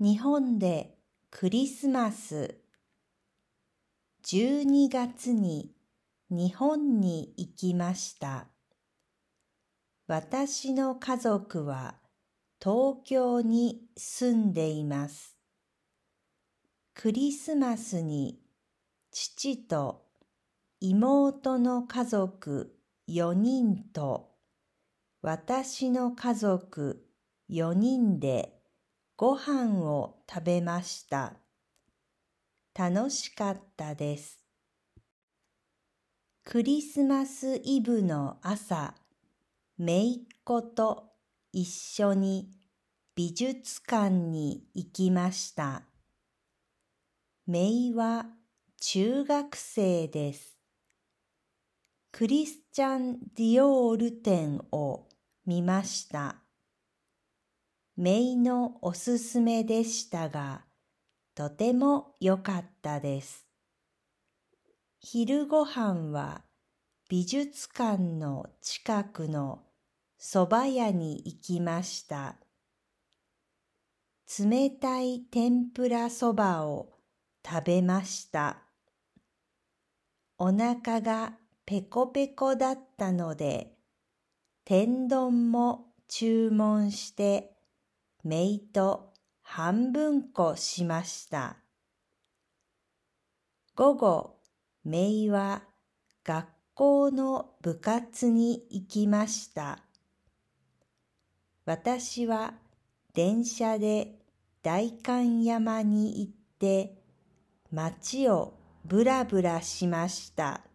日本でクリスマス12月に日本に行きました。私の家族は東京に住んでいます。クリスマスに父と妹の家族4人と私の家族4人でご飯を食べました。楽しかったです。クリスマスイブの朝、めいっ子と一緒に美術館に行きました。めいは中学生です。クリスチャン・ディオール展を見ました。めいのおすすめでしたが、とても良かったです。昼ごはんは美術館の近くの蕎麦屋に行きました。冷たい天ぷらそばを食べました。お腹がペコペコだったので、天丼も注文してめいと半分こしました。午後、めいは学校の部活に行きました。私は電車で代官山に行って街をぶらぶらしました。